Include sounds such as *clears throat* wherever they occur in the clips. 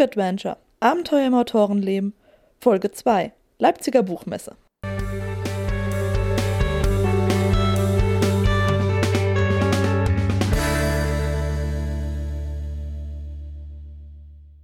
Book Adventure Abenteuer im Autorenleben Folge 2 Leipziger Buchmesse.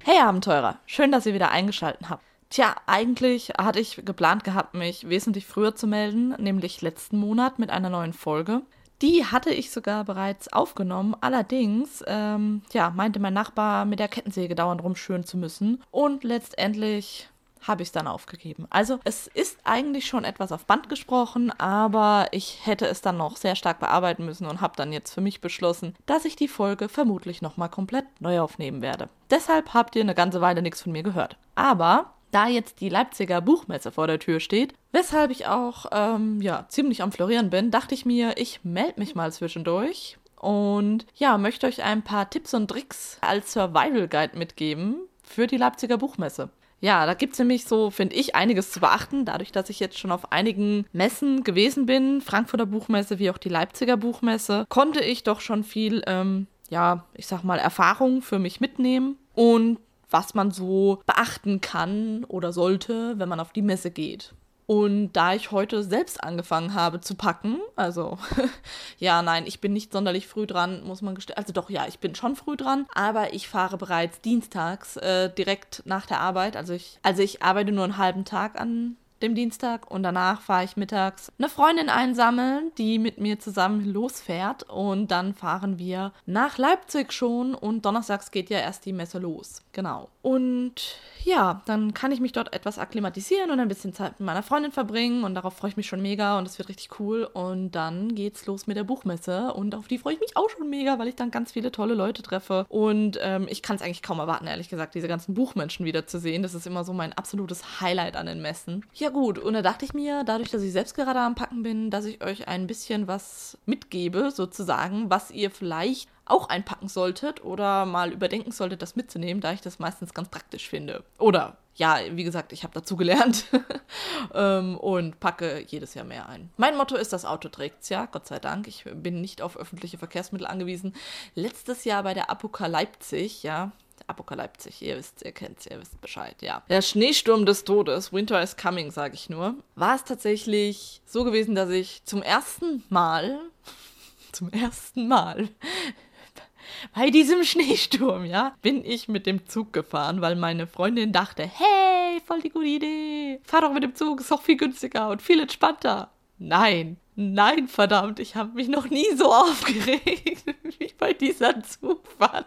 Hey Abenteurer, schön, dass ihr wieder eingeschaltet habt. Tja, eigentlich hatte ich geplant gehabt, mich wesentlich früher zu melden, nämlich letzten Monat mit einer neuen Folge. Die hatte ich sogar bereits aufgenommen. Allerdings, ähm, ja, meinte mein Nachbar, mit der Kettensäge dauernd rumschüren zu müssen. Und letztendlich habe ich es dann aufgegeben. Also es ist eigentlich schon etwas auf Band gesprochen, aber ich hätte es dann noch sehr stark bearbeiten müssen und habe dann jetzt für mich beschlossen, dass ich die Folge vermutlich nochmal komplett neu aufnehmen werde. Deshalb habt ihr eine ganze Weile nichts von mir gehört. Aber da jetzt die Leipziger Buchmesse vor der Tür steht, weshalb ich auch ähm, ja, ziemlich am Florieren bin, dachte ich mir, ich melde mich mal zwischendurch und ja, möchte euch ein paar Tipps und Tricks als Survival Guide mitgeben für die Leipziger Buchmesse. Ja, da gibt es nämlich so, finde ich, einiges zu beachten. Dadurch, dass ich jetzt schon auf einigen Messen gewesen bin, Frankfurter Buchmesse wie auch die Leipziger Buchmesse, konnte ich doch schon viel, ähm, ja, ich sag mal, Erfahrung für mich mitnehmen. Und was man so beachten kann oder sollte, wenn man auf die Messe geht. Und da ich heute selbst angefangen habe zu packen, also *laughs* ja, nein, ich bin nicht sonderlich früh dran, muss man gestehen. Also doch, ja, ich bin schon früh dran, aber ich fahre bereits dienstags äh, direkt nach der Arbeit. Also ich, also ich arbeite nur einen halben Tag an dem Dienstag und danach fahre ich mittags eine Freundin einsammeln, die mit mir zusammen losfährt und dann fahren wir nach Leipzig schon und donnerstags geht ja erst die Messe los. Genau. Und ja, dann kann ich mich dort etwas akklimatisieren und ein bisschen Zeit mit meiner Freundin verbringen und darauf freue ich mich schon mega und es wird richtig cool und dann geht's los mit der Buchmesse und auf die freue ich mich auch schon mega, weil ich dann ganz viele tolle Leute treffe und ähm, ich kann es eigentlich kaum erwarten, ehrlich gesagt, diese ganzen Buchmenschen wiederzusehen. Das ist immer so mein absolutes Highlight an den Messen. Ja gut, und da dachte ich mir, dadurch, dass ich selbst gerade am Packen bin, dass ich euch ein bisschen was mitgebe, sozusagen, was ihr vielleicht auch einpacken solltet oder mal überdenken solltet, das mitzunehmen, da ich das meistens ganz praktisch finde. Oder ja, wie gesagt, ich habe dazu gelernt *laughs* ähm, und packe jedes Jahr mehr ein. Mein Motto ist, das Auto trägt's ja, Gott sei Dank. Ich bin nicht auf öffentliche Verkehrsmittel angewiesen. Letztes Jahr bei der Apokalyptik, ja, Apokalyptik, ihr wisst, ihr kennt's, ihr wisst Bescheid, ja. Der Schneesturm des Todes, Winter is coming, sage ich nur, war es tatsächlich so gewesen, dass ich zum ersten Mal, *laughs* zum ersten Mal *laughs* bei diesem Schneesturm, ja, bin ich mit dem Zug gefahren, weil meine Freundin dachte, hey, voll die gute Idee. Fahr doch mit dem Zug, ist doch viel günstiger und viel entspannter. Nein, Nein, verdammt, ich habe mich noch nie so *laughs* aufgeregt wie bei dieser Zugfahrt.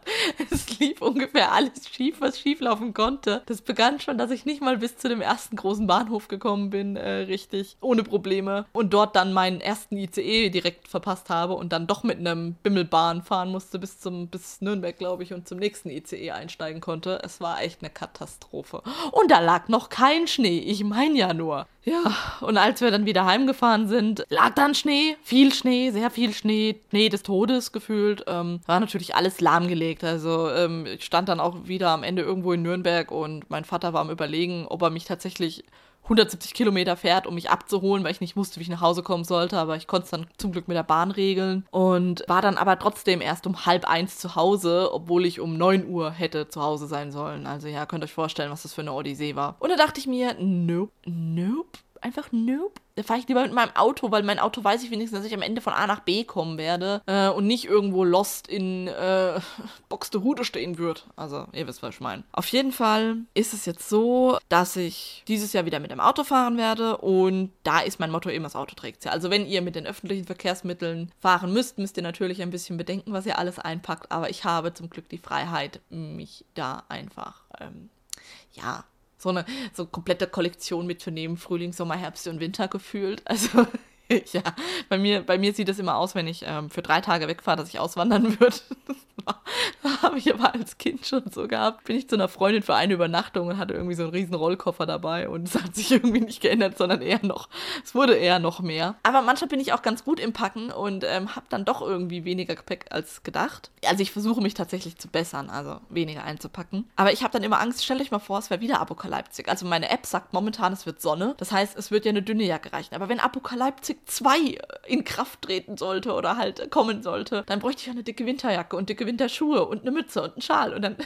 Es lief ungefähr alles schief, was schief laufen konnte. Das begann schon, dass ich nicht mal bis zu dem ersten großen Bahnhof gekommen bin, äh, richtig, ohne Probleme. Und dort dann meinen ersten ICE direkt verpasst habe und dann doch mit einem Bimmelbahn fahren musste bis zum bis Nürnberg, glaube ich, und zum nächsten ICE einsteigen konnte. Es war echt eine Katastrophe. Und da lag noch kein Schnee. Ich meine ja nur. Ja, und als wir dann wieder heimgefahren sind, lag dann Schnee, viel Schnee, sehr viel Schnee, Schnee des Todes gefühlt. Ähm, war natürlich alles lahmgelegt. Also ähm, ich stand dann auch wieder am Ende irgendwo in Nürnberg und mein Vater war am Überlegen, ob er mich tatsächlich 170 Kilometer fährt, um mich abzuholen, weil ich nicht wusste, wie ich nach Hause kommen sollte. Aber ich konnte es dann zum Glück mit der Bahn regeln und war dann aber trotzdem erst um halb eins zu Hause, obwohl ich um 9 Uhr hätte zu Hause sein sollen. Also ja, könnt euch vorstellen, was das für eine Odyssee war. Und da dachte ich mir, nope, nope, einfach nope da fahre ich lieber mit meinem Auto, weil mein Auto weiß ich wenigstens, dass ich am Ende von A nach B kommen werde äh, und nicht irgendwo lost in äh, *laughs* Buxtehude stehen wird. Also, ihr wisst, was ich meine. Auf jeden Fall ist es jetzt so, dass ich dieses Jahr wieder mit dem Auto fahren werde und da ist mein Motto eben, das Auto trägt ja. Also, wenn ihr mit den öffentlichen Verkehrsmitteln fahren müsst, müsst ihr natürlich ein bisschen bedenken, was ihr alles einpackt, aber ich habe zum Glück die Freiheit, mich da einfach, ähm, ja, so eine so komplette Kollektion mitzunehmen, Frühling, Sommer, Herbst und Winter gefühlt. Also *laughs* ja, bei mir, bei mir sieht es immer aus, wenn ich ähm, für drei Tage wegfahre, dass ich auswandern *laughs* würde. Das habe ich aber als Kind schon so gehabt. Bin ich zu einer Freundin für eine Übernachtung und hatte irgendwie so einen riesen Rollkoffer dabei und es hat sich irgendwie nicht geändert, sondern eher noch, es wurde eher noch mehr. Aber manchmal bin ich auch ganz gut im Packen und ähm, habe dann doch irgendwie weniger Gepäck als gedacht. Also ich versuche mich tatsächlich zu bessern, also weniger einzupacken. Aber ich habe dann immer Angst, stellt euch mal vor, es wäre wieder Apokalyptik. Also meine App sagt momentan, es wird Sonne. Das heißt, es wird ja eine dünne Jacke reichen. Aber wenn Apokalyptik 2 in Kraft treten sollte oder halt kommen sollte, dann bräuchte ich eine dicke Winterjacke und dicke Winterschuhe und eine Mütze und einen Schal und dann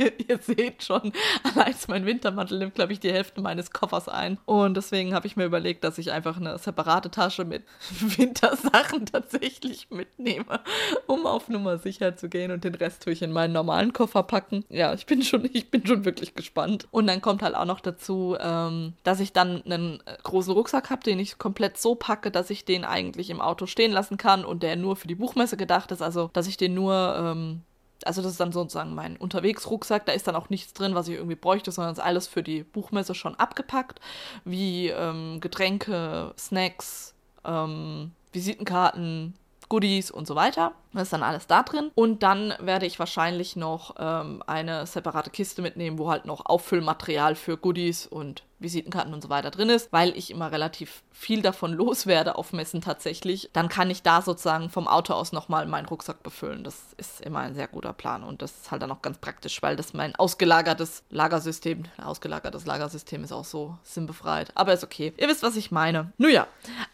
ihr, ihr seht schon, *laughs* allein mein Wintermantel nimmt, glaube ich, die Hälfte meines Koffers ein. Und deswegen habe ich mir überlegt, dass ich einfach eine separate Tasche mit *laughs* Wintersachen tatsächlich mitnehme, um auf Nummer sicher zu gehen und den Rest tue ich in meinen normalen Koffer packen. Ja, ich bin schon, *laughs* ich bin schon wirklich gespannt. Und dann kommt halt auch noch dazu, ähm, dass ich dann einen äh, großen Rucksack habe, den ich komplett so packe, dass ich den eigentlich im Auto stehen lassen kann und der nur für die Buchmesse gedacht ist. Also, dass ich den nur ähm, also das ist dann sozusagen mein Unterwegsrucksack. Da ist dann auch nichts drin, was ich irgendwie bräuchte, sondern ist alles für die Buchmesse schon abgepackt, wie ähm, Getränke, Snacks, ähm, Visitenkarten, Goodies und so weiter. Das ist dann alles da drin. Und dann werde ich wahrscheinlich noch ähm, eine separate Kiste mitnehmen, wo halt noch Auffüllmaterial für Goodies und Visitenkarten und so weiter drin ist, weil ich immer relativ viel davon *laughs* loswerde auf Messen tatsächlich. Dann kann ich da sozusagen vom Auto aus nochmal meinen Rucksack befüllen. Das ist immer ein sehr guter Plan und das ist halt dann auch ganz praktisch, weil das mein ausgelagertes Lagersystem, ausgelagertes Lagersystem ist auch so sinnbefreit. Aber ist okay. Ihr wisst, was ich meine. Nun ja,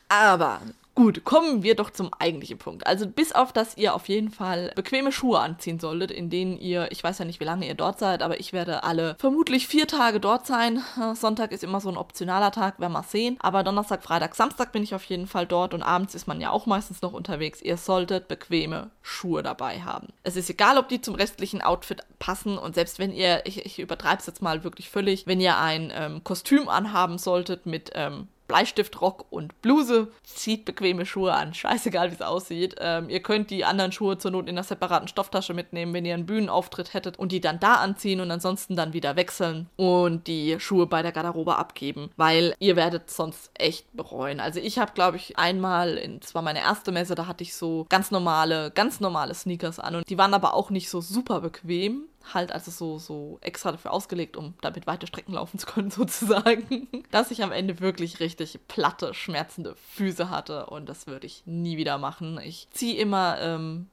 aber Gut, kommen wir doch zum eigentlichen Punkt. Also bis auf, dass ihr auf jeden Fall bequeme Schuhe anziehen solltet, in denen ihr, ich weiß ja nicht, wie lange ihr dort seid, aber ich werde alle vermutlich vier Tage dort sein. Sonntag ist immer so ein optionaler Tag, werden wir sehen. Aber Donnerstag, Freitag, Samstag bin ich auf jeden Fall dort und abends ist man ja auch meistens noch unterwegs. Ihr solltet bequeme Schuhe dabei haben. Es ist egal, ob die zum restlichen Outfit passen und selbst wenn ihr, ich, ich übertreibe es jetzt mal wirklich völlig, wenn ihr ein ähm, Kostüm anhaben solltet mit ähm, Bleistiftrock und Bluse. Zieht bequeme Schuhe an. Scheißegal, wie es aussieht. Ähm, ihr könnt die anderen Schuhe zur Not in einer separaten Stofftasche mitnehmen, wenn ihr einen Bühnenauftritt hättet und die dann da anziehen und ansonsten dann wieder wechseln und die Schuhe bei der Garderobe abgeben, weil ihr werdet sonst echt bereuen. Also ich habe, glaube ich, einmal, in, das war meine erste Messe, da hatte ich so ganz normale, ganz normale Sneakers an und die waren aber auch nicht so super bequem halt also so, so extra dafür ausgelegt, um damit weite Strecken laufen zu können, *laughs* sozusagen, dass ich am Ende wirklich richtig platte, schmerzende Füße hatte und das würde ich nie wieder machen. Ich ziehe immer ähm,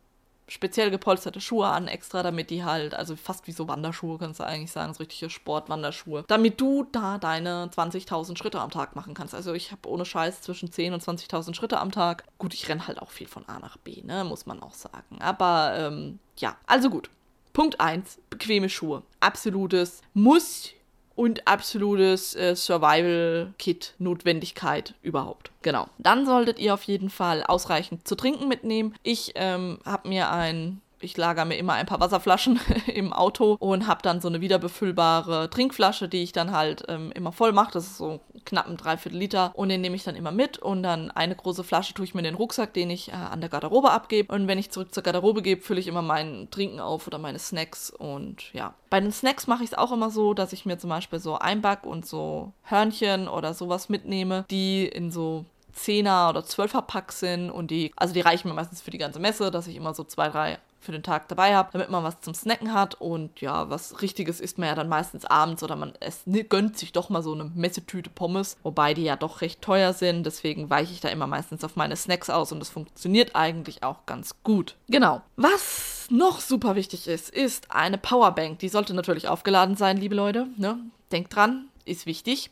speziell gepolsterte Schuhe an, extra, damit die halt, also fast wie so Wanderschuhe, kannst du eigentlich sagen, so richtige Sportwanderschuhe, damit du da deine 20.000 Schritte am Tag machen kannst. Also ich habe ohne Scheiß zwischen 10.000 und 20.000 Schritte am Tag. Gut, ich renne halt auch viel von A nach B, ne, muss man auch sagen. Aber ähm, ja, also gut. Punkt 1, bequeme Schuhe. Absolutes Muss und absolutes äh, Survival-Kit-Notwendigkeit überhaupt. Genau. Dann solltet ihr auf jeden Fall ausreichend zu trinken mitnehmen. Ich ähm, habe mir ein ich lagere mir immer ein paar Wasserflaschen *laughs* im Auto und habe dann so eine wiederbefüllbare Trinkflasche, die ich dann halt ähm, immer voll mache. Das ist so knapp ein Dreiviertel Liter und den nehme ich dann immer mit und dann eine große Flasche tue ich mir in den Rucksack, den ich äh, an der Garderobe abgebe und wenn ich zurück zur Garderobe gebe, fülle ich immer meinen Trinken auf oder meine Snacks und ja. Bei den Snacks mache ich es auch immer so, dass ich mir zum Beispiel so Einback und so Hörnchen oder sowas mitnehme, die in so 10er oder 12er Pack sind und die, also die reichen mir meistens für die ganze Messe, dass ich immer so zwei, drei für den Tag dabei habe, damit man was zum Snacken hat und ja, was Richtiges isst man ja dann meistens abends oder man es gönnt sich doch mal so eine Messetüte Pommes, wobei die ja doch recht teuer sind, deswegen weiche ich da immer meistens auf meine Snacks aus und das funktioniert eigentlich auch ganz gut. Genau. Was noch super wichtig ist, ist eine Powerbank. Die sollte natürlich aufgeladen sein, liebe Leute. Ne? Denkt dran, ist wichtig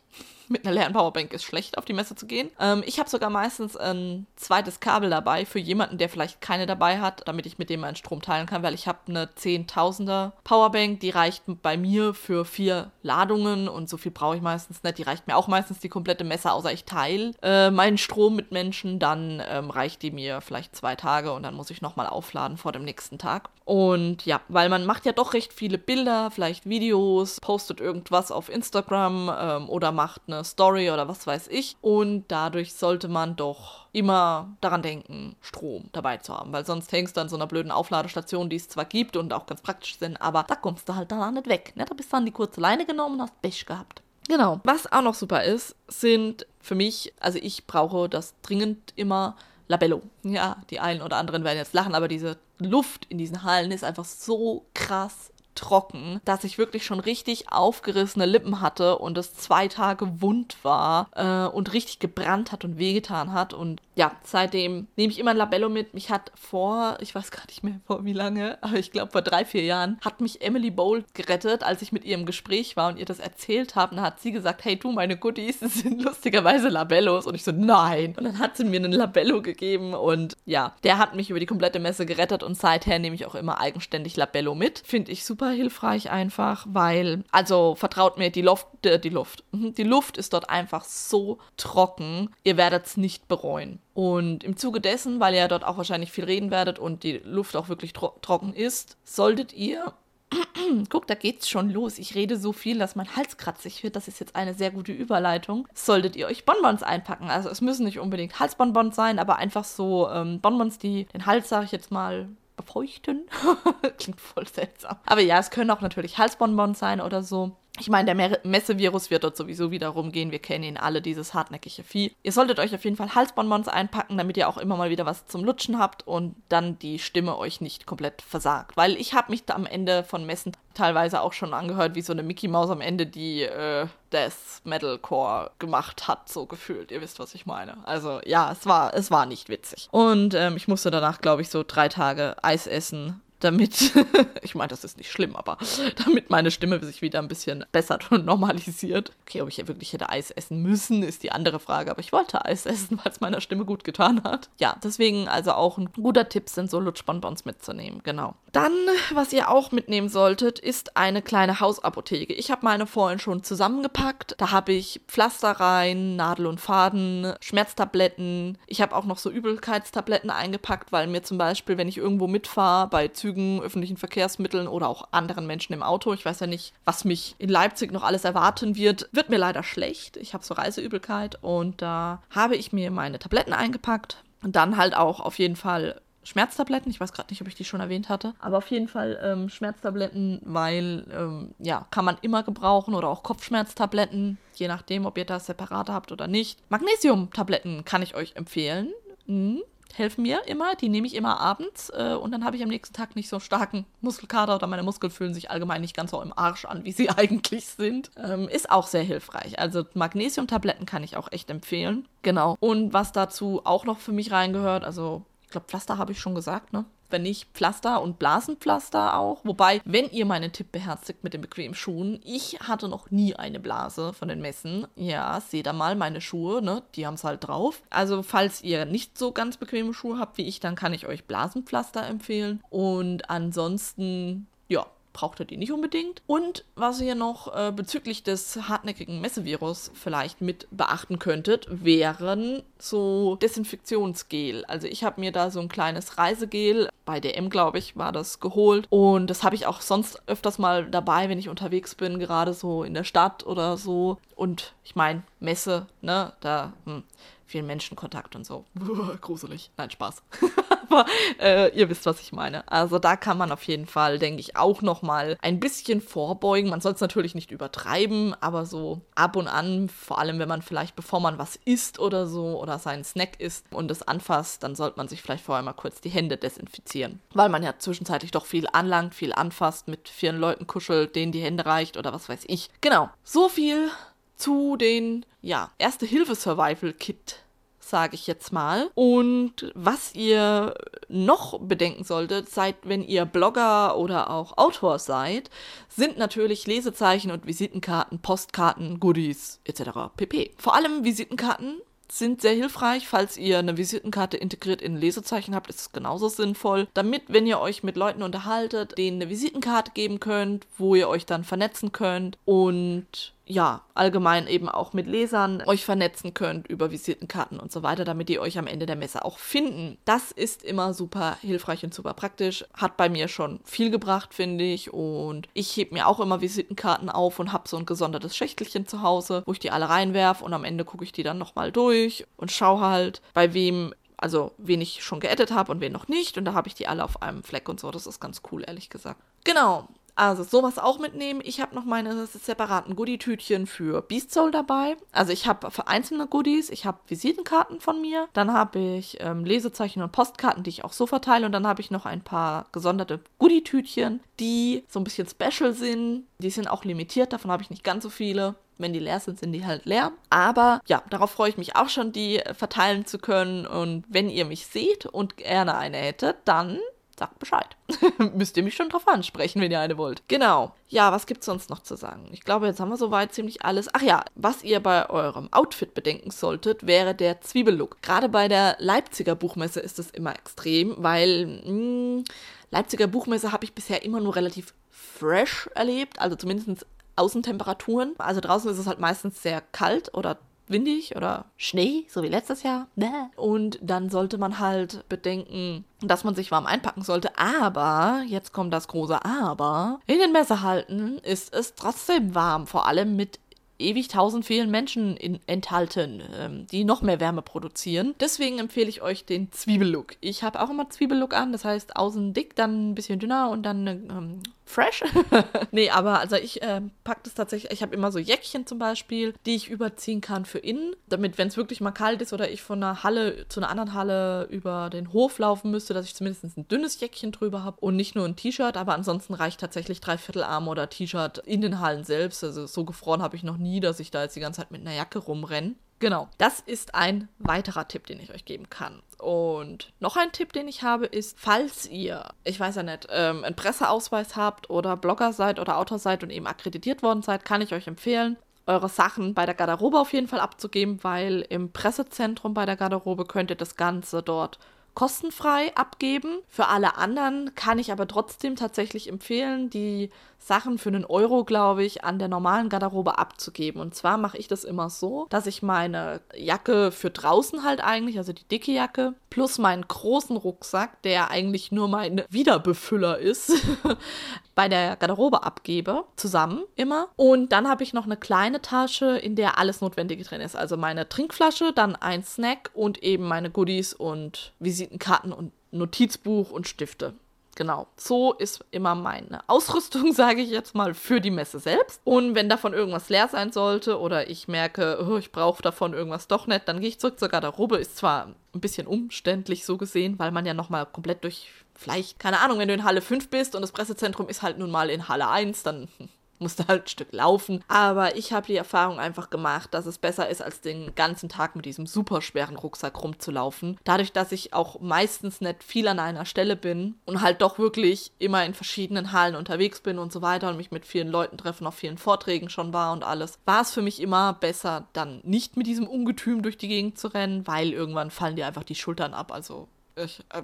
mit einer leeren Powerbank ist schlecht, auf die Messe zu gehen. Ähm, ich habe sogar meistens ein zweites Kabel dabei für jemanden, der vielleicht keine dabei hat, damit ich mit dem meinen Strom teilen kann, weil ich habe eine 10.000er Powerbank, die reicht bei mir für vier Ladungen und so viel brauche ich meistens nicht. Die reicht mir auch meistens die komplette Messe, außer ich teile äh, meinen Strom mit Menschen, dann ähm, reicht die mir vielleicht zwei Tage und dann muss ich nochmal aufladen vor dem nächsten Tag. Und ja, weil man macht ja doch recht viele Bilder, vielleicht Videos, postet irgendwas auf Instagram ähm, oder macht eine Story oder was weiß ich. Und dadurch sollte man doch immer daran denken, Strom dabei zu haben, weil sonst hängst du an so einer blöden Aufladestation, die es zwar gibt und auch ganz praktisch sind, aber da kommst du halt dann nicht weg. Ne? Da bist du an die kurze Leine genommen und hast Pech gehabt. Genau. Was auch noch super ist, sind für mich, also ich brauche das dringend immer Labello. Ja, die einen oder anderen werden jetzt lachen, aber diese Luft in diesen Hallen ist einfach so krass trocken, dass ich wirklich schon richtig aufgerissene Lippen hatte und es zwei Tage wund war äh, und richtig gebrannt hat und wehgetan hat. Und ja, seitdem nehme ich immer ein Labello mit. Mich hat vor, ich weiß gar nicht mehr vor wie lange, aber ich glaube vor drei, vier Jahren, hat mich Emily Bowl gerettet, als ich mit ihr im Gespräch war und ihr das erzählt habe. Und dann hat sie gesagt, hey du, meine Goodies, *laughs* sind lustigerweise Labellos. Und ich so, nein. Und dann hat sie mir einen Labello gegeben und ja, der hat mich über die komplette Messe gerettet und seither nehme ich auch immer eigenständig Labello mit. Finde ich super super hilfreich einfach, weil, also vertraut mir, die Luft, äh, die Luft, mhm, die Luft ist dort einfach so trocken, ihr werdet es nicht bereuen. Und im Zuge dessen, weil ihr dort auch wahrscheinlich viel reden werdet und die Luft auch wirklich tro trocken ist, solltet ihr *clears throat* Guck, da geht's schon los. Ich rede so viel, dass mein Hals kratzig wird. Das ist jetzt eine sehr gute Überleitung. Solltet ihr euch Bonbons einpacken. Also es müssen nicht unbedingt Halsbonbons sein, aber einfach so ähm, Bonbons, die den Hals, sage ich jetzt mal, befeuchten. *laughs* Klingt voll seltsam. Aber ja, es können auch natürlich Halsbonbons sein oder so. Ich meine, der Messevirus wird dort sowieso wieder rumgehen. Wir kennen ihn alle, dieses hartnäckige Vieh. Ihr solltet euch auf jeden Fall Halsbonbons einpacken, damit ihr auch immer mal wieder was zum Lutschen habt und dann die Stimme euch nicht komplett versagt. Weil ich habe mich am Ende von Messen teilweise auch schon angehört, wie so eine Mickey Maus am Ende, die äh, Death Metalcore gemacht hat, so gefühlt. Ihr wisst, was ich meine. Also ja, es war, es war nicht witzig. Und ähm, ich musste danach, glaube ich, so drei Tage Eis essen damit, *laughs* ich meine, das ist nicht schlimm, aber *laughs* damit meine Stimme sich wieder ein bisschen bessert und normalisiert. Okay, ob ich ja wirklich hätte Eis essen müssen, ist die andere Frage, aber ich wollte Eis essen, *laughs* weil es meiner Stimme gut getan hat. Ja, deswegen also auch ein guter Tipp sind so Lutschbonbons mitzunehmen, genau. Dann, was ihr auch mitnehmen solltet, ist eine kleine Hausapotheke. Ich habe meine vorhin schon zusammengepackt. Da habe ich Pflaster rein, Nadel und Faden, Schmerztabletten. Ich habe auch noch so Übelkeitstabletten eingepackt, weil mir zum Beispiel, wenn ich irgendwo mitfahre, bei Zügen, öffentlichen Verkehrsmitteln oder auch anderen Menschen im Auto, ich weiß ja nicht, was mich in Leipzig noch alles erwarten wird, wird mir leider schlecht. Ich habe so Reiseübelkeit und da habe ich mir meine Tabletten eingepackt. Und dann halt auch auf jeden Fall Schmerztabletten. Ich weiß gerade nicht, ob ich die schon erwähnt hatte. Aber auf jeden Fall ähm, Schmerztabletten, weil, ähm, ja, kann man immer gebrauchen oder auch Kopfschmerztabletten, je nachdem, ob ihr das separat habt oder nicht. Magnesiumtabletten kann ich euch empfehlen. Mhm helfen mir immer. Die nehme ich immer abends äh, und dann habe ich am nächsten Tag nicht so starken Muskelkater oder meine Muskeln fühlen sich allgemein nicht ganz so im Arsch an, wie sie *laughs* eigentlich sind. Ähm, ist auch sehr hilfreich. Also Magnesiumtabletten kann ich auch echt empfehlen. Genau. Und was dazu auch noch für mich reingehört, also ich glaube, Pflaster habe ich schon gesagt, ne? Wenn nicht Pflaster und Blasenpflaster auch. Wobei, wenn ihr meinen Tipp beherzigt mit den bequemen Schuhen, ich hatte noch nie eine Blase von den Messen. Ja, seht da mal meine Schuhe, ne? Die haben es halt drauf. Also, falls ihr nicht so ganz bequeme Schuhe habt wie ich, dann kann ich euch Blasenpflaster empfehlen. Und ansonsten, ja, braucht ihr die nicht unbedingt. Und was ihr noch äh, bezüglich des hartnäckigen Messevirus vielleicht mit beachten könntet, wären so Desinfektionsgel. Also ich habe mir da so ein kleines Reisegel, bei DM glaube ich, war das geholt. Und das habe ich auch sonst öfters mal dabei, wenn ich unterwegs bin, gerade so in der Stadt oder so. Und ich meine, Messe, ne, da hm, viel Menschenkontakt und so. *laughs* Gruselig. Nein, Spaß. *laughs* aber äh, ihr wisst, was ich meine. Also da kann man auf jeden Fall, denke ich, auch noch mal ein bisschen vorbeugen. Man soll es natürlich nicht übertreiben, aber so ab und an, vor allem wenn man vielleicht, bevor man was isst oder so oder seinen Snack isst und es anfasst, dann sollte man sich vielleicht vorher mal kurz die Hände desinfizieren. Weil man ja zwischenzeitlich doch viel anlangt, viel anfasst, mit vielen Leuten kuschelt, denen die Hände reicht oder was weiß ich. Genau. So viel zu den, ja, Erste-Hilfe-Survival-Kit sage ich jetzt mal. Und was ihr noch bedenken solltet, seid, wenn ihr Blogger oder auch Autor seid, sind natürlich Lesezeichen und Visitenkarten, Postkarten, Goodies etc. pp. Vor allem Visitenkarten sind sehr hilfreich. Falls ihr eine Visitenkarte integriert in Lesezeichen habt, ist es genauso sinnvoll. Damit, wenn ihr euch mit Leuten unterhaltet, denen eine Visitenkarte geben könnt, wo ihr euch dann vernetzen könnt und ja, allgemein eben auch mit Lesern euch vernetzen könnt über Visitenkarten und so weiter, damit die euch am Ende der Messe auch finden. Das ist immer super hilfreich und super praktisch. Hat bei mir schon viel gebracht, finde ich. Und ich hebe mir auch immer Visitenkarten auf und habe so ein gesondertes Schächtelchen zu Hause, wo ich die alle reinwerfe und am Ende gucke ich die dann nochmal durch und schaue halt, bei wem also wen ich schon geedit habe und wen noch nicht. Und da habe ich die alle auf einem Fleck und so. Das ist ganz cool, ehrlich gesagt. Genau. Also sowas auch mitnehmen. Ich habe noch meine separaten Goodie-Tütchen für Beast Soul dabei. Also ich habe einzelne Goodies, ich habe Visitenkarten von mir, dann habe ich ähm, Lesezeichen und Postkarten, die ich auch so verteile und dann habe ich noch ein paar gesonderte Goodie-Tütchen, die so ein bisschen special sind. Die sind auch limitiert, davon habe ich nicht ganz so viele. Wenn die leer sind, sind die halt leer. Aber ja, darauf freue ich mich auch schon, die verteilen zu können. Und wenn ihr mich seht und gerne eine hättet, dann sagt Bescheid. *laughs* Müsst ihr mich schon drauf ansprechen, wenn ihr eine wollt. Genau. Ja, was gibt's sonst noch zu sagen? Ich glaube, jetzt haben wir soweit ziemlich alles. Ach ja, was ihr bei eurem Outfit bedenken solltet, wäre der Zwiebellook. Gerade bei der Leipziger Buchmesse ist es immer extrem, weil mh, hm, Leipziger Buchmesse habe ich bisher immer nur relativ fresh erlebt, also zumindest Außentemperaturen. Also draußen ist es halt meistens sehr kalt oder windig oder Schnee, so wie letztes Jahr. Und dann sollte man halt bedenken, dass man sich warm einpacken sollte. Aber, jetzt kommt das große Aber, in den Messehalten ist es trotzdem warm, vor allem mit ewig tausend vielen Menschen in, enthalten, ähm, die noch mehr Wärme produzieren. Deswegen empfehle ich euch den Zwiebellook. Ich habe auch immer Zwiebellook an, das heißt außen dick, dann ein bisschen dünner und dann ähm, fresh. *laughs* nee, aber also ich äh, packe das tatsächlich, ich habe immer so Jäckchen zum Beispiel, die ich überziehen kann für innen, damit, wenn es wirklich mal kalt ist oder ich von einer Halle zu einer anderen Halle über den Hof laufen müsste, dass ich zumindest ein dünnes Jäckchen drüber habe und nicht nur ein T-Shirt, aber ansonsten reicht tatsächlich Dreiviertelarm oder T-Shirt in den Hallen selbst. Also so gefroren habe ich noch nie, dass ich da jetzt die ganze Zeit mit einer Jacke rumrenne. Genau, das ist ein weiterer Tipp, den ich euch geben kann. Und noch ein Tipp, den ich habe, ist, falls ihr, ich weiß ja nicht, ähm, einen Presseausweis habt oder Blogger seid oder Autor seid und eben akkreditiert worden seid, kann ich euch empfehlen, eure Sachen bei der Garderobe auf jeden Fall abzugeben, weil im Pressezentrum bei der Garderobe könnt ihr das Ganze dort kostenfrei abgeben. Für alle anderen kann ich aber trotzdem tatsächlich empfehlen, die Sachen für einen Euro, glaube ich, an der normalen Garderobe abzugeben. Und zwar mache ich das immer so, dass ich meine Jacke für draußen halt eigentlich, also die dicke Jacke, plus meinen großen Rucksack, der eigentlich nur mein Wiederbefüller ist, *laughs* bei der Garderobe abgebe, zusammen immer. Und dann habe ich noch eine kleine Tasche, in der alles Notwendige drin ist. Also meine Trinkflasche, dann ein Snack und eben meine Goodies und Visitenkarten und Notizbuch und Stifte. Genau, so ist immer meine Ausrüstung, *laughs* sage ich jetzt mal, für die Messe selbst. Und wenn davon irgendwas leer sein sollte oder ich merke, oh, ich brauche davon irgendwas doch nicht, dann gehe ich zurück zur Garderobe. Ist zwar ein bisschen umständlich so gesehen, weil man ja nochmal komplett durch, vielleicht, keine Ahnung, wenn du in Halle 5 bist und das Pressezentrum ist halt nun mal in Halle 1, dann *laughs* musste halt ein Stück laufen. Aber ich habe die Erfahrung einfach gemacht, dass es besser ist, als den ganzen Tag mit diesem super schweren Rucksack rumzulaufen. Dadurch, dass ich auch meistens nicht viel an einer Stelle bin und halt doch wirklich immer in verschiedenen Hallen unterwegs bin und so weiter und mich mit vielen Leuten treffen, auf vielen Vorträgen schon war und alles, war es für mich immer besser, dann nicht mit diesem Ungetüm durch die Gegend zu rennen, weil irgendwann fallen dir einfach die Schultern ab. Also ich, äh,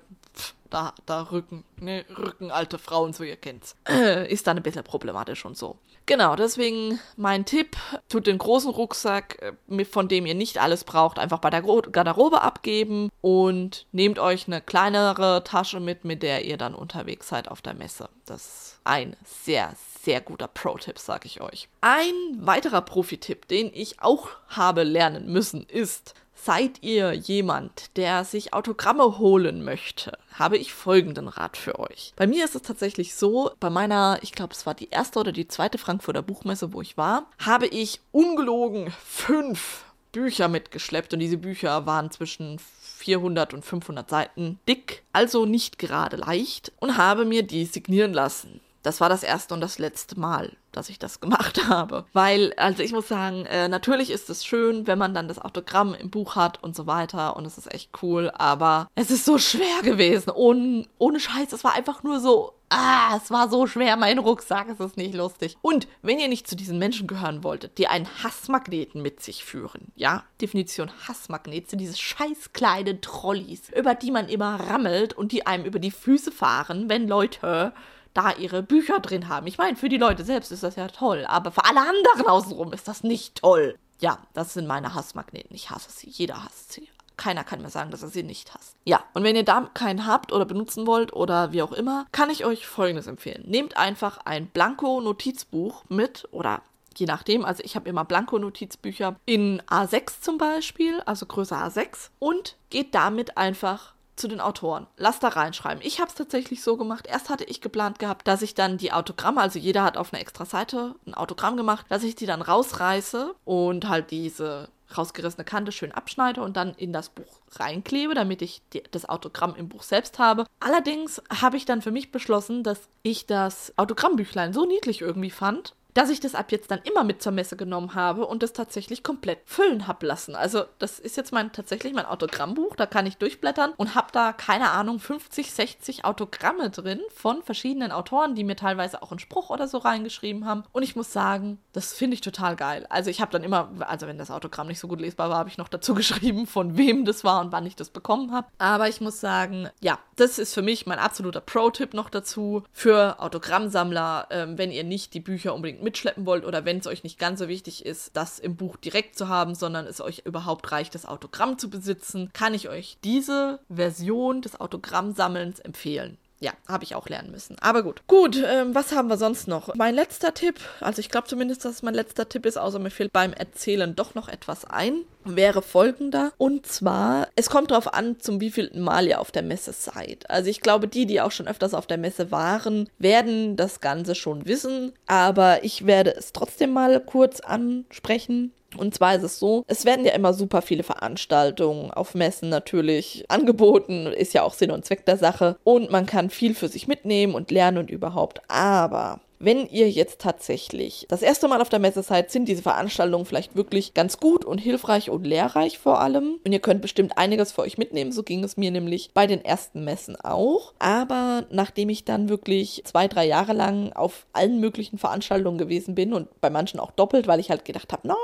da, da Rücken, ne, Rücken, alte Frauen, so ihr kennt's. *clears throat* Ist dann ein bisschen problematisch und so. Genau, deswegen mein Tipp, tut den großen Rucksack, äh, von dem ihr nicht alles braucht, einfach bei der Garderobe abgeben und nehmt euch eine kleinere Tasche mit, mit der ihr dann unterwegs seid auf der Messe. Das ist ein sehr, sehr guter Pro-Tipp, sag ich euch. Ein weiterer Profi-Tipp, den ich auch habe lernen müssen, ist, Seid ihr jemand, der sich Autogramme holen möchte, habe ich folgenden Rat für euch. Bei mir ist es tatsächlich so, bei meiner, ich glaube, es war die erste oder die zweite Frankfurter Buchmesse, wo ich war, habe ich ungelogen fünf Bücher mitgeschleppt und diese Bücher waren zwischen 400 und 500 Seiten dick, also nicht gerade leicht und habe mir die signieren lassen. Das war das erste und das letzte Mal, dass ich das gemacht *laughs* habe. Weil, also ich muss sagen, äh, natürlich ist es schön, wenn man dann das Autogramm im Buch hat und so weiter und es ist echt cool, aber es ist so schwer gewesen. Ohne, ohne Scheiß, es war einfach nur so, ah, es war so schwer, mein Rucksack, es ist nicht lustig. Und wenn ihr nicht zu diesen Menschen gehören wolltet, die einen Hassmagneten mit sich führen, ja, Definition Hassmagnet sind diese scheiß kleinen Trolleys, über die man immer rammelt und die einem über die Füße fahren, wenn Leute da ihre Bücher drin haben. Ich meine, für die Leute selbst ist das ja toll, aber für alle anderen außenrum ist das nicht toll. Ja, das sind meine Hassmagneten. Ich hasse sie. Jeder hasst sie. Keiner kann mir sagen, dass er sie nicht hasst. Ja, und wenn ihr da keinen habt oder benutzen wollt oder wie auch immer, kann ich euch Folgendes empfehlen. Nehmt einfach ein Blanko-Notizbuch mit oder je nachdem. Also ich habe immer Blanko-Notizbücher in A6 zum Beispiel, also Größe A6 und geht damit einfach zu den Autoren. Lass da reinschreiben. Ich habe es tatsächlich so gemacht. Erst hatte ich geplant gehabt, dass ich dann die Autogramme, also jeder hat auf einer extra Seite ein Autogramm gemacht, dass ich die dann rausreiße und halt diese rausgerissene Kante schön abschneide und dann in das Buch reinklebe, damit ich die, das Autogramm im Buch selbst habe. Allerdings habe ich dann für mich beschlossen, dass ich das Autogrammbüchlein so niedlich irgendwie fand, dass ich das ab jetzt dann immer mit zur Messe genommen habe und das tatsächlich komplett füllen habe lassen. Also das ist jetzt mein tatsächlich mein Autogrammbuch, da kann ich durchblättern und habe da keine Ahnung 50, 60 Autogramme drin von verschiedenen Autoren, die mir teilweise auch einen Spruch oder so reingeschrieben haben. Und ich muss sagen, das finde ich total geil. Also ich habe dann immer, also wenn das Autogramm nicht so gut lesbar war, habe ich noch dazu *laughs* geschrieben, von wem das war und wann ich das bekommen habe. Aber ich muss sagen, ja, das ist für mich mein absoluter Pro-Tipp noch dazu für Autogrammsammler, ähm, wenn ihr nicht die Bücher unbedingt mitschleppen wollt oder wenn es euch nicht ganz so wichtig ist, das im Buch direkt zu haben, sondern es euch überhaupt reicht, das Autogramm zu besitzen, kann ich euch diese Version des Autogrammsammelns empfehlen ja, habe ich auch lernen müssen. Aber gut. Gut, ähm, was haben wir sonst noch? Mein letzter Tipp, also ich glaube zumindest, dass es mein letzter Tipp ist, außer mir fehlt beim Erzählen doch noch etwas ein, wäre folgender. Und zwar, es kommt darauf an, zum wievielten Mal ihr auf der Messe seid. Also ich glaube, die, die auch schon öfters auf der Messe waren, werden das Ganze schon wissen. Aber ich werde es trotzdem mal kurz ansprechen. Und zwar ist es so, es werden ja immer super viele Veranstaltungen auf Messen natürlich angeboten, ist ja auch Sinn und Zweck der Sache. Und man kann viel für sich mitnehmen und lernen und überhaupt. Aber wenn ihr jetzt tatsächlich das erste Mal auf der Messe seid, sind diese Veranstaltungen vielleicht wirklich ganz gut und hilfreich und lehrreich vor allem. Und ihr könnt bestimmt einiges für euch mitnehmen. So ging es mir nämlich bei den ersten Messen auch. Aber nachdem ich dann wirklich zwei, drei Jahre lang auf allen möglichen Veranstaltungen gewesen bin und bei manchen auch doppelt, weil ich halt gedacht habe, na,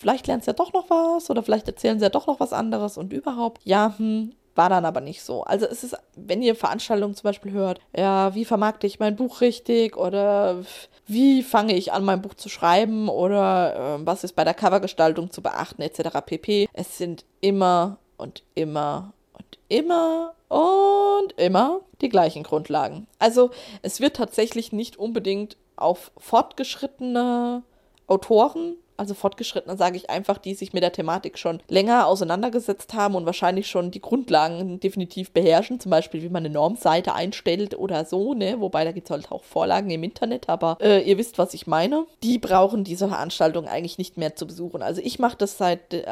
vielleicht lernst du ja doch noch was oder vielleicht erzählen sie ja doch noch was anderes und überhaupt, ja, hm, war dann aber nicht so. Also es ist, wenn ihr Veranstaltungen zum Beispiel hört, ja, wie vermarkte ich mein Buch richtig oder wie fange ich an, mein Buch zu schreiben oder äh, was ist bei der Covergestaltung zu beachten etc. pp. Es sind immer und immer und immer und immer die gleichen Grundlagen. Also es wird tatsächlich nicht unbedingt auf fortgeschrittene Autoren also fortgeschrittene sage ich einfach, die sich mit der Thematik schon länger auseinandergesetzt haben und wahrscheinlich schon die Grundlagen definitiv beherrschen, zum Beispiel wie man eine Normseite einstellt oder so, ne? Wobei da gibt es halt auch Vorlagen im Internet, aber äh, ihr wisst, was ich meine. Die brauchen diese Veranstaltung eigentlich nicht mehr zu besuchen. Also ich mache das seit. Äh,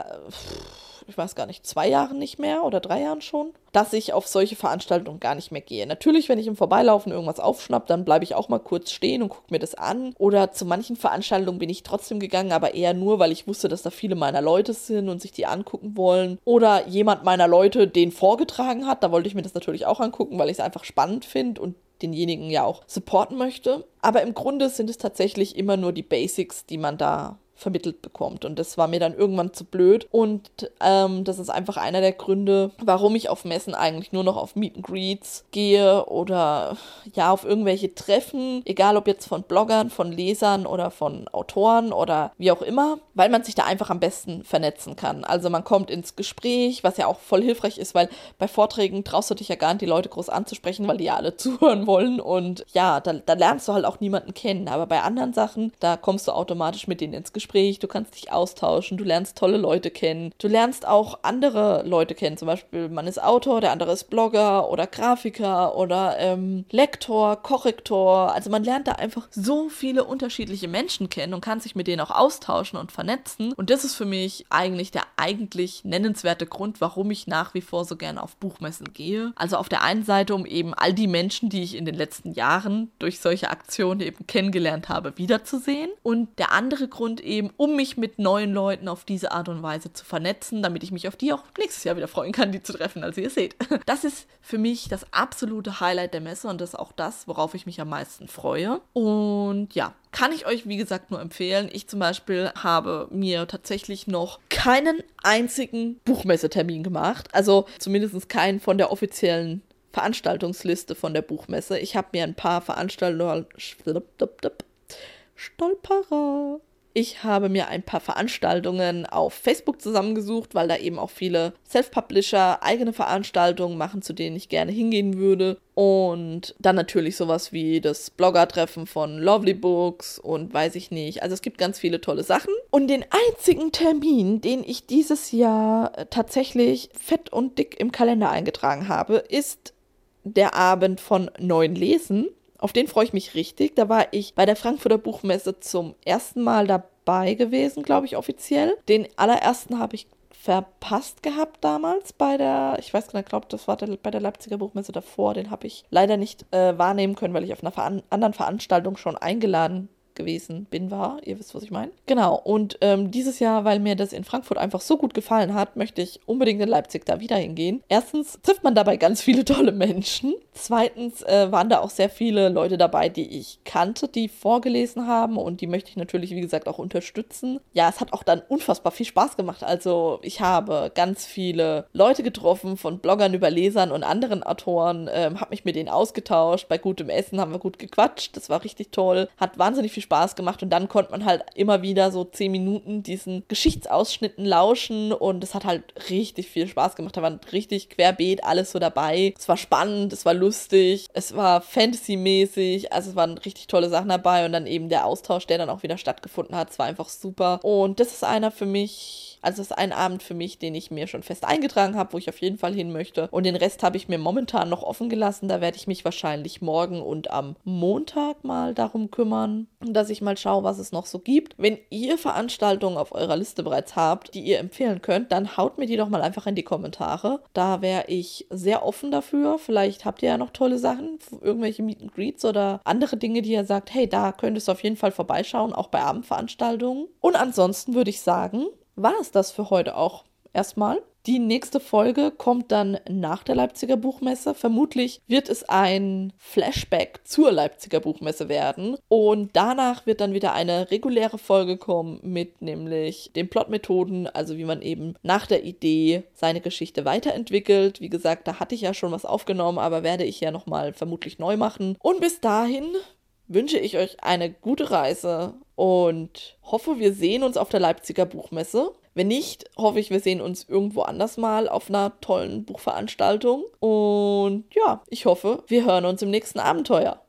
ich weiß gar nicht, zwei Jahren nicht mehr oder drei Jahren schon, dass ich auf solche Veranstaltungen gar nicht mehr gehe. Natürlich, wenn ich im Vorbeilaufen irgendwas aufschnapp, dann bleibe ich auch mal kurz stehen und gucke mir das an. Oder zu manchen Veranstaltungen bin ich trotzdem gegangen, aber eher nur, weil ich wusste, dass da viele meiner Leute sind und sich die angucken wollen. Oder jemand meiner Leute den vorgetragen hat. Da wollte ich mir das natürlich auch angucken, weil ich es einfach spannend finde und denjenigen ja auch supporten möchte. Aber im Grunde sind es tatsächlich immer nur die Basics, die man da vermittelt bekommt. Und das war mir dann irgendwann zu blöd. Und ähm, das ist einfach einer der Gründe, warum ich auf Messen eigentlich nur noch auf Meet and Greets gehe oder ja, auf irgendwelche Treffen, egal ob jetzt von Bloggern, von Lesern oder von Autoren oder wie auch immer, weil man sich da einfach am besten vernetzen kann. Also man kommt ins Gespräch, was ja auch voll hilfreich ist, weil bei Vorträgen traust du dich ja gar nicht, die Leute groß anzusprechen, weil die ja alle *laughs* zuhören wollen. Und ja, da, da lernst du halt auch niemanden kennen. Aber bei anderen Sachen, da kommst du automatisch mit denen ins Gespräch Gespräch, du kannst dich austauschen, du lernst tolle Leute kennen, du lernst auch andere Leute kennen. Zum Beispiel, man ist Autor, der andere ist Blogger oder Grafiker oder ähm, Lektor, Korrektor. Also man lernt da einfach so viele unterschiedliche Menschen kennen und kann sich mit denen auch austauschen und vernetzen. Und das ist für mich eigentlich der eigentlich nennenswerte Grund, warum ich nach wie vor so gerne auf Buchmessen gehe. Also auf der einen Seite, um eben all die Menschen, die ich in den letzten Jahren durch solche Aktionen eben kennengelernt habe, wiederzusehen. Und der andere Grund eben, eben, um mich mit neuen Leuten auf diese Art und Weise zu vernetzen, damit ich mich auf die auch nächstes Jahr wieder freuen kann, die zu treffen, als ihr seht. *laughs* Das ist für mich das absolute Highlight der Messe und das ist auch das, worauf ich mich am meisten freue. Und ja, kann ich euch, wie gesagt, nur empfehlen. Ich zum Beispiel habe mir tatsächlich noch keinen einzigen Buchmessetermin gemacht. Also zumindest keinen von der offiziellen Veranstaltungsliste von der Buchmesse. Ich habe mir ein paar Veranstaltungen. Stolperer. Ich habe mir ein paar Veranstaltungen auf Facebook zusammengesucht, weil da eben auch viele Self-Publisher eigene Veranstaltungen machen, zu denen ich gerne hingehen würde. Und dann natürlich sowas wie das Blogger-Treffen von Lovely Books und weiß ich nicht. Also es gibt ganz viele tolle Sachen. Und den einzigen Termin, den ich dieses Jahr tatsächlich fett und dick im Kalender eingetragen habe, ist der Abend von Neuen Lesen. Auf den freue ich mich richtig. Da war ich bei der Frankfurter Buchmesse zum ersten Mal dabei gewesen, glaube ich, offiziell. Den allerersten habe ich verpasst gehabt damals bei der, ich weiß gar nicht, glaube das war der, bei der Leipziger Buchmesse davor, den habe ich leider nicht äh, wahrnehmen können, weil ich auf einer Veran anderen Veranstaltung schon eingeladen gewesen bin, war. Ihr wisst, was ich meine. Genau. Und ähm, dieses Jahr, weil mir das in Frankfurt einfach so gut gefallen hat, möchte ich unbedingt in Leipzig da wieder hingehen. Erstens trifft man dabei ganz viele *laughs* tolle Menschen. Zweitens äh, waren da auch sehr viele Leute dabei, die ich kannte, die vorgelesen haben und die möchte ich natürlich, wie gesagt, auch unterstützen. Ja, es hat auch dann unfassbar viel Spaß gemacht. Also ich habe ganz viele Leute getroffen, von Bloggern über Lesern und anderen Autoren, ähm, habe mich mit denen ausgetauscht. Bei gutem Essen haben wir gut gequatscht. Das war richtig toll. Hat wahnsinnig viel Spaß gemacht und dann konnte man halt immer wieder so zehn Minuten diesen Geschichtsausschnitten lauschen und es hat halt richtig viel Spaß gemacht. Da waren richtig querbeet alles so dabei. Es war spannend, es war lustig, es war Fantasy-mäßig, also es waren richtig tolle Sachen dabei und dann eben der Austausch, der dann auch wieder stattgefunden hat. Es war einfach super. Und das ist einer für mich also es ist ein Abend für mich, den ich mir schon fest eingetragen habe, wo ich auf jeden Fall hin möchte. Und den Rest habe ich mir momentan noch offen gelassen. Da werde ich mich wahrscheinlich morgen und am Montag mal darum kümmern, dass ich mal schaue, was es noch so gibt. Wenn ihr Veranstaltungen auf eurer Liste bereits habt, die ihr empfehlen könnt, dann haut mir die doch mal einfach in die Kommentare. Da wäre ich sehr offen dafür. Vielleicht habt ihr ja noch tolle Sachen, irgendwelche Meet and Greets oder andere Dinge, die ihr sagt, hey, da könntest du auf jeden Fall vorbeischauen, auch bei Abendveranstaltungen. Und ansonsten würde ich sagen, war es das für heute auch erstmal. Die nächste Folge kommt dann nach der Leipziger Buchmesse. Vermutlich wird es ein Flashback zur Leipziger Buchmesse werden. Und danach wird dann wieder eine reguläre Folge kommen mit nämlich den Plotmethoden, also wie man eben nach der Idee seine Geschichte weiterentwickelt. Wie gesagt, da hatte ich ja schon was aufgenommen, aber werde ich ja nochmal vermutlich neu machen. Und bis dahin wünsche ich euch eine gute Reise und hoffe, wir sehen uns auf der Leipziger Buchmesse. Wenn nicht, hoffe ich, wir sehen uns irgendwo anders mal auf einer tollen Buchveranstaltung. Und ja, ich hoffe, wir hören uns im nächsten Abenteuer.